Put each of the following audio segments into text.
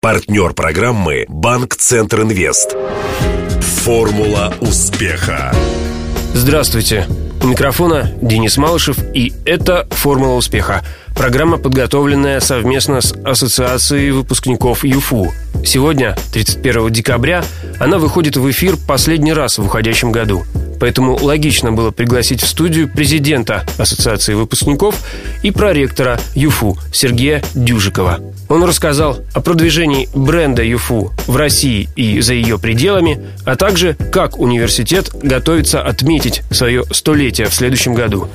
Партнер программы «Банк Центр Инвест». Формула успеха. Здравствуйте. У микрофона Денис Малышев, и это «Формула успеха». Программа, подготовленная совместно с Ассоциацией выпускников ЮФУ. Сегодня, 31 декабря, она выходит в эфир последний раз в уходящем году. Поэтому логично было пригласить в студию президента Ассоциации выпускников и проректора ЮФУ Сергея Дюжикова. Он рассказал о продвижении бренда ЮФУ в России и за ее пределами, а также как университет готовится отметить свое столетие в следующем году.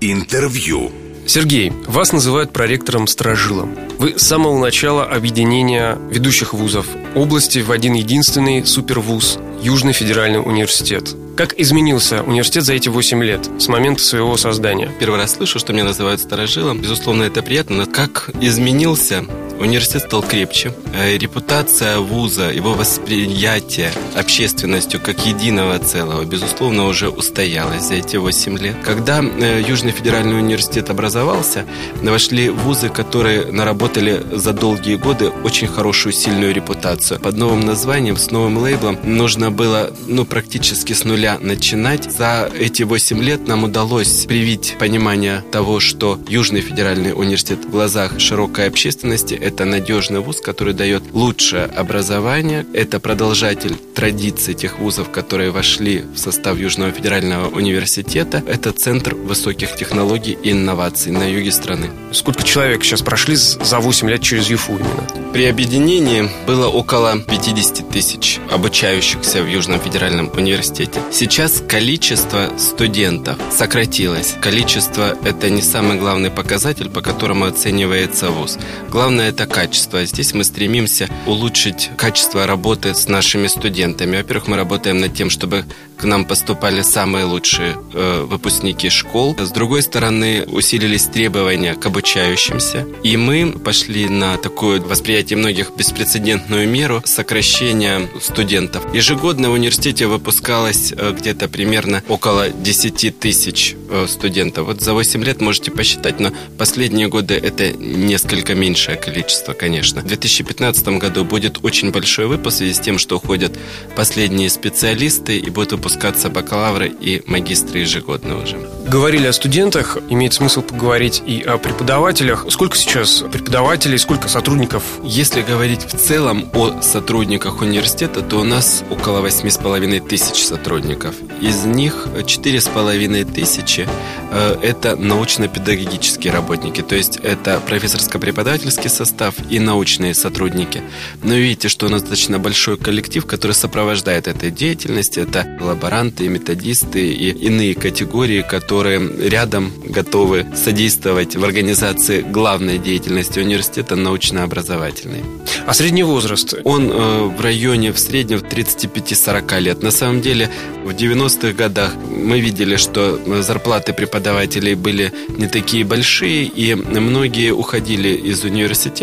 Интервью. Сергей, вас называют проректором Сторожилом. Вы с самого начала объединения ведущих вузов области в один единственный супервуз – Южный федеральный университет. Как изменился университет за эти 8 лет с момента своего создания? Первый раз слышу, что меня называют старожилом. Безусловно, это приятно. Но как изменился Университет стал крепче. Э, репутация вуза, его восприятие общественностью как единого целого, безусловно, уже устоялось за эти 8 лет. Когда э, Южный федеральный университет образовался, вошли вузы, которые наработали за долгие годы очень хорошую, сильную репутацию. Под новым названием, с новым лейблом нужно было ну, практически с нуля начинать. За эти 8 лет нам удалось привить понимание того, что Южный федеральный университет в глазах широкой общественности – это надежный вуз, который дает лучшее образование. Это продолжатель традиций тех вузов, которые вошли в состав Южного федерального университета. Это центр высоких технологий и инноваций на юге страны. Сколько человек сейчас прошли за 8 лет через ЮФУ именно? При объединении было около 50 тысяч обучающихся в Южном федеральном университете. Сейчас количество студентов сократилось. Количество – это не самый главный показатель, по которому оценивается вуз. Главное – это это качество. Здесь мы стремимся улучшить качество работы с нашими студентами. Во-первых, мы работаем над тем, чтобы к нам поступали самые лучшие э, выпускники школ. С другой стороны, усилились требования к обучающимся. И мы пошли на такое восприятие многих беспрецедентную меру сокращения студентов. Ежегодно в университете выпускалось э, где-то примерно около 10 тысяч э, студентов. Вот за 8 лет можете посчитать, но последние годы это несколько меньшее количество, конечно. В 2015 году будет очень большой выпуск в связи с тем, что уходят последние специалисты и будут выпускать выпускаться бакалавры и магистры ежегодно уже. Говорили о студентах, имеет смысл поговорить и о преподавателях. Сколько сейчас преподавателей, сколько сотрудников? Если говорить в целом о сотрудниках университета, то у нас около восьми с половиной тысяч сотрудников. Из них четыре с половиной тысячи э, – это научно-педагогические работники, то есть это профессорско-преподавательский состав и научные сотрудники. Но видите, что у нас достаточно большой коллектив, который сопровождает этой деятельности. Это лаборанты, методисты и иные категории, которые рядом готовы содействовать в организации главной деятельности университета научно-образовательной. А средний возраст? Он э, в районе в среднем 35-40 лет. На самом деле в 90-х годах мы видели, что зарплаты преподавателей были не такие большие, и многие уходили из университета,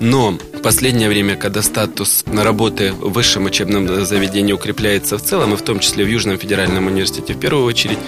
но последнее время, когда статус на работы в высшем учебном заведении укрепляется в целом, и в том числе в Южном федеральном университете в первую очередь,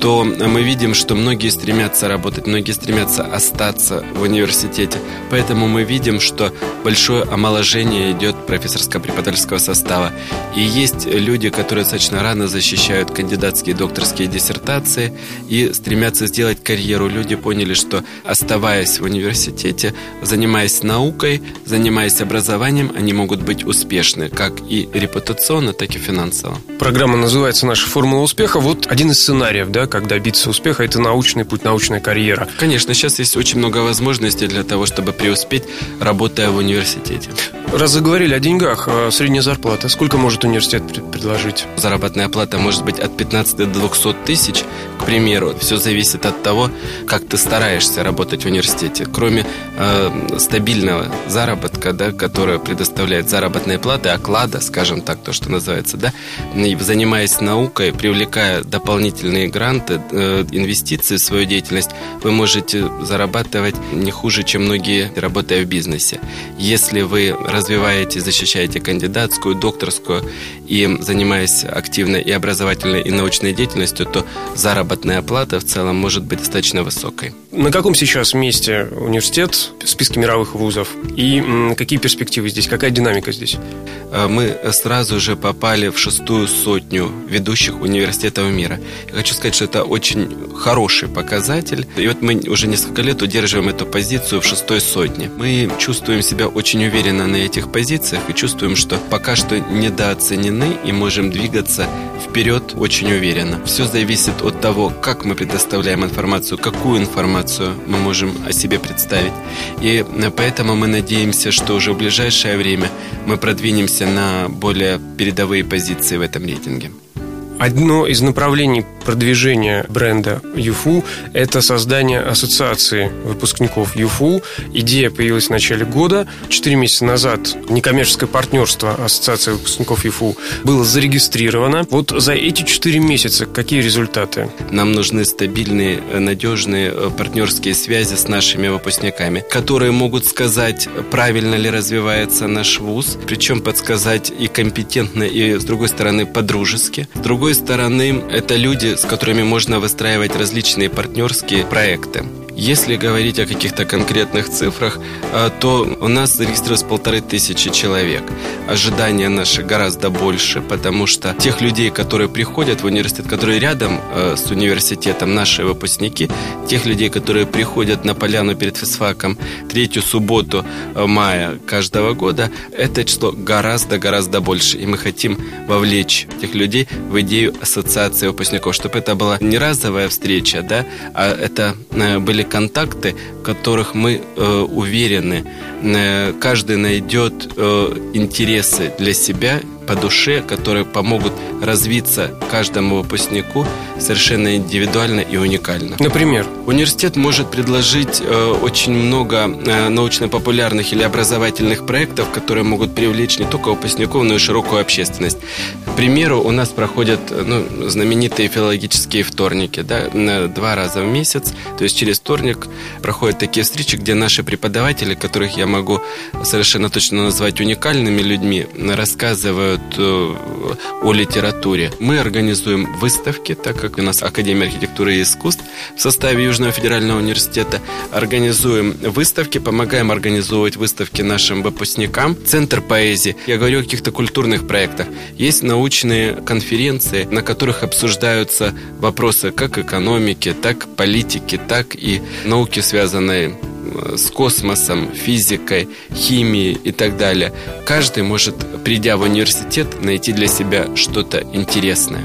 то мы видим, что многие стремятся работать, многие стремятся остаться в университете. Поэтому мы видим, что большое омоложение идет профессорско-преподавательского состава. И есть люди, которые достаточно рано защищают кандидатские докторские диссертации и стремятся сделать карьеру. Люди поняли, что оставаясь в университете, занимаясь наукой, занимаясь занимаясь образованием, они могут быть успешны, как и репутационно, так и финансово. Программа называется «Наша формула успеха». Вот один из сценариев, да, как добиться успеха – это научный путь, научная карьера. Конечно, сейчас есть очень много возможностей для того, чтобы преуспеть, работая в университете. Раз заговорили о деньгах, а средняя зарплата, сколько может университет предложить? Заработная плата может быть от 15 до 200 тысяч, примеру. Все зависит от того, как ты стараешься работать в университете. Кроме э, стабильного заработка, да, который предоставляет заработная плата, оклада, скажем так, то, что называется, да, и занимаясь наукой, привлекая дополнительные гранты, э, инвестиции в свою деятельность, вы можете зарабатывать не хуже, чем многие, работая в бизнесе. Если вы развиваете, защищаете кандидатскую, докторскую и занимаясь активной и образовательной, и научной деятельностью, то заработок заработная плата в целом может быть достаточно высокой. На каком сейчас месте университет в списке мировых вузов? И какие перспективы здесь? Какая динамика здесь? А, мы сразу же попали в шестую сотню ведущих университетов мира. Я хочу сказать, что это очень хороший показатель. И вот мы уже несколько лет удерживаем эту позицию в шестой сотне. Мы чувствуем себя очень уверенно на этих позициях и чувствуем, что пока что недооценены и можем двигаться вперед очень уверенно. Все зависит от того, как мы предоставляем информацию, какую информацию мы можем о себе представить. И поэтому мы надеемся, что уже в ближайшее время мы продвинемся на более передовые позиции в этом рейтинге. Одно из направлений продвижения бренда ЮФУ – это создание ассоциации выпускников ЮФУ. Идея появилась в начале года. Четыре месяца назад некоммерческое партнерство Ассоциации выпускников ЮФУ было зарегистрировано. Вот за эти четыре месяца какие результаты? Нам нужны стабильные, надежные э, партнерские связи с нашими выпускниками, которые могут сказать, правильно ли развивается наш вуз, причем подсказать и компетентно, и, с другой стороны, по-дружески. С другой другой стороны, это люди, с которыми можно выстраивать различные партнерские проекты. Если говорить о каких-то конкретных цифрах, э, то у нас зарегистрировалось полторы тысячи человек. Ожидания наши гораздо больше, потому что тех людей, которые приходят в университет, которые рядом э, с университетом, наши выпускники, тех людей, которые приходят на поляну перед физфаком третью субботу э, мая каждого года, это число гораздо-гораздо больше. И мы хотим вовлечь этих людей в идею ассоциации выпускников, чтобы это была не разовая встреча, да, а это были контакты, в которых мы э, уверены, э, каждый найдет э, интересы для себя по душе, которые помогут развиться каждому выпускнику совершенно индивидуально и уникально. Например? Университет может предложить э, очень много э, научно-популярных или образовательных проектов, которые могут привлечь не только выпускников, но и широкую общественность. К примеру, у нас проходят ну, знаменитые филологические вторники, да, два раза в месяц, то есть через вторник проходят такие встречи, где наши преподаватели, которых я могу совершенно точно назвать уникальными людьми, рассказывают рассказывают э, о литературе. Мы организуем выставки, так как у нас Академия архитектуры и искусств в составе Южного федерального университета. Организуем выставки, помогаем организовывать выставки нашим выпускникам. Центр поэзии. Я говорю о каких-то культурных проектах. Есть научные конференции, на которых обсуждаются вопросы как экономики, так политики, так и науки, связанные с космосом, физикой, химией и так далее. Каждый может, придя в университет, найти для себя что-то интересное.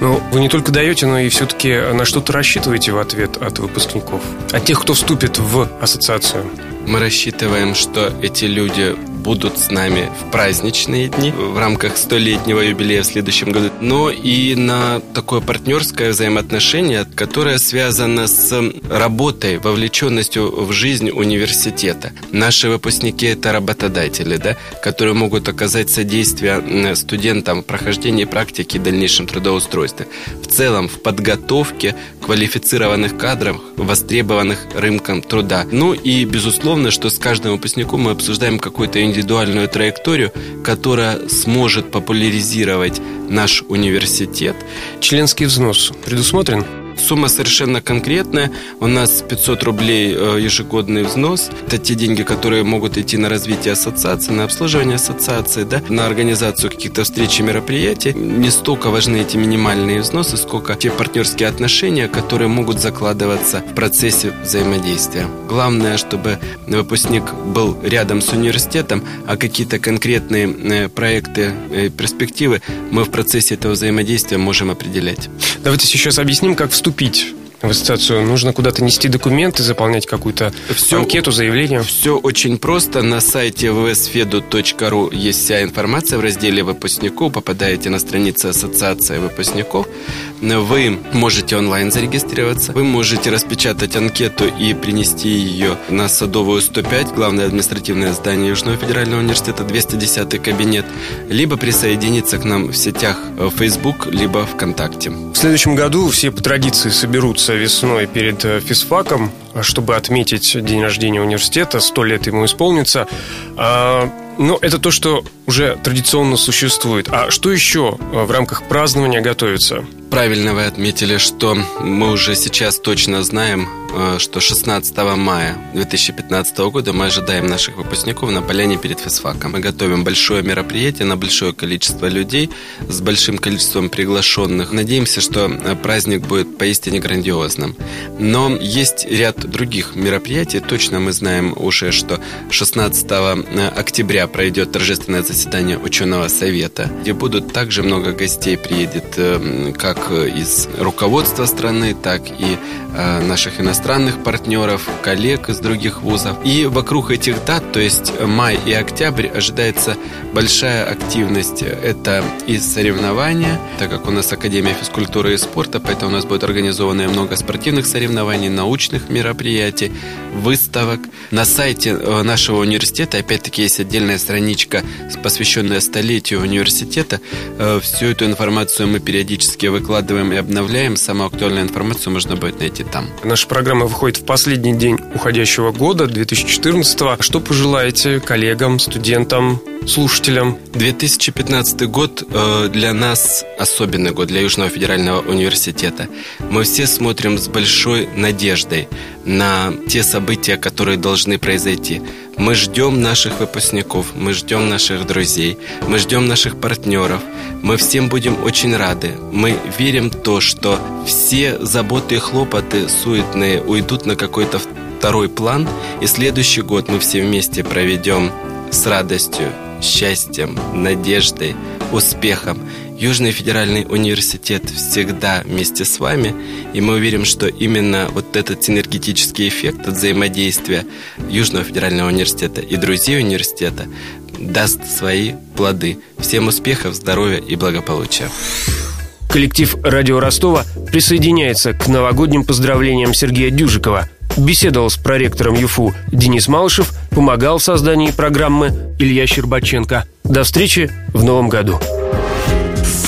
Но вы не только даете, но и все-таки на что-то рассчитываете в ответ от выпускников, от тех, кто вступит в ассоциацию. Мы рассчитываем, что эти люди будут с нами в праздничные дни в рамках столетнего юбилея в следующем году, но и на такое партнерское взаимоотношение, которое связано с работой, вовлеченностью в жизнь университета. Наши выпускники – это работодатели, да, которые могут оказать содействие студентам в прохождении практики и дальнейшем трудоустройстве. В целом, в подготовке квалифицированных кадров, востребованных рынком труда. Ну и, безусловно, что с каждым выпускником мы обсуждаем какую-то индивидуальную траекторию, которая сможет популяризировать наш университет. Членский взнос предусмотрен? Сумма совершенно конкретная. У нас 500 рублей э, ежегодный взнос. Это те деньги, которые могут идти на развитие ассоциации, на обслуживание ассоциации, да, на организацию каких-то встреч и мероприятий. Не столько важны эти минимальные взносы, сколько те партнерские отношения, которые могут закладываться в процессе взаимодействия. Главное, чтобы выпускник был рядом с университетом, а какие-то конкретные э, проекты, э, перспективы мы в процессе этого взаимодействия можем определять. Давайте сейчас объясним, как вступить вступить в ассоциацию? Нужно куда-то нести документы, заполнять какую-то все, анкету, заявление? Все очень просто. На сайте vsfedu.ru есть вся информация в разделе выпускников. Попадаете на страницу Ассоциации выпускников. Вы можете онлайн зарегистрироваться. Вы можете распечатать анкету и принести ее на Садовую 105, главное административное здание Южного федерального университета, 210 кабинет. Либо присоединиться к нам в сетях Facebook, либо ВКонтакте. В следующем году все по традиции соберутся собирался весной перед э, физфаком, чтобы отметить день рождения университета, сто лет ему исполнится. А, но это то, что уже традиционно существует. А что еще э, в рамках празднования готовится? Правильно вы отметили, что мы уже сейчас точно знаем, Э, что 16 мая 2015 года мы ожидаем наших выпускников на поляне перед физфаком. Мы готовим большое мероприятие на большое количество людей с большим количеством приглашенных. Надеемся, что э, праздник будет поистине грандиозным. Но есть ряд других мероприятий. Точно мы знаем уже, что 16 э, октября пройдет торжественное заседание ученого совета, где будут также много гостей. Приедет как из руководства страны, так и наших иностранных партнеров, коллег из других вузов. И вокруг этих дат, то есть май и октябрь, ожидается большая активность. Это и соревнования, так как у нас Академия физкультуры и спорта, поэтому у нас будет организовано много спортивных соревнований, научных мероприятий, выставок. На сайте э, нашего университета, опять-таки, есть отдельная страничка, посвященная столетию университета. Э, всю эту информацию мы периодически выкладываем и обновляем. Самую актуальную информацию можно будет найти там. Наша программа программа выходит в последний день уходящего года, 2014 Что пожелаете коллегам, студентам, слушателям? 2015 год э, для нас особенный год, для Южного федерального университета. Мы все смотрим с большой надеждой на те события, которые должны произойти. Мы ждем наших выпускников, мы ждем наших друзей, мы ждем наших партнеров. Мы всем будем очень рады. Мы верим в то, что все заботы и хлопоты суетные уйдут на какой-то второй план, и следующий год мы все вместе проведем с радостью, счастьем, надеждой, успехом. Южный федеральный университет всегда вместе с вами, и мы уверен, что именно вот этот синергетический эффект от взаимодействия Южного федерального университета и друзей университета даст свои плоды. Всем успехов, здоровья и благополучия. Коллектив «Радио Ростова» присоединяется к новогодним поздравлениям Сергея Дюжикова. Беседовал с проректором ЮФУ Денис Малышев, помогал в создании программы Илья Щербаченко. До встречи в новом году.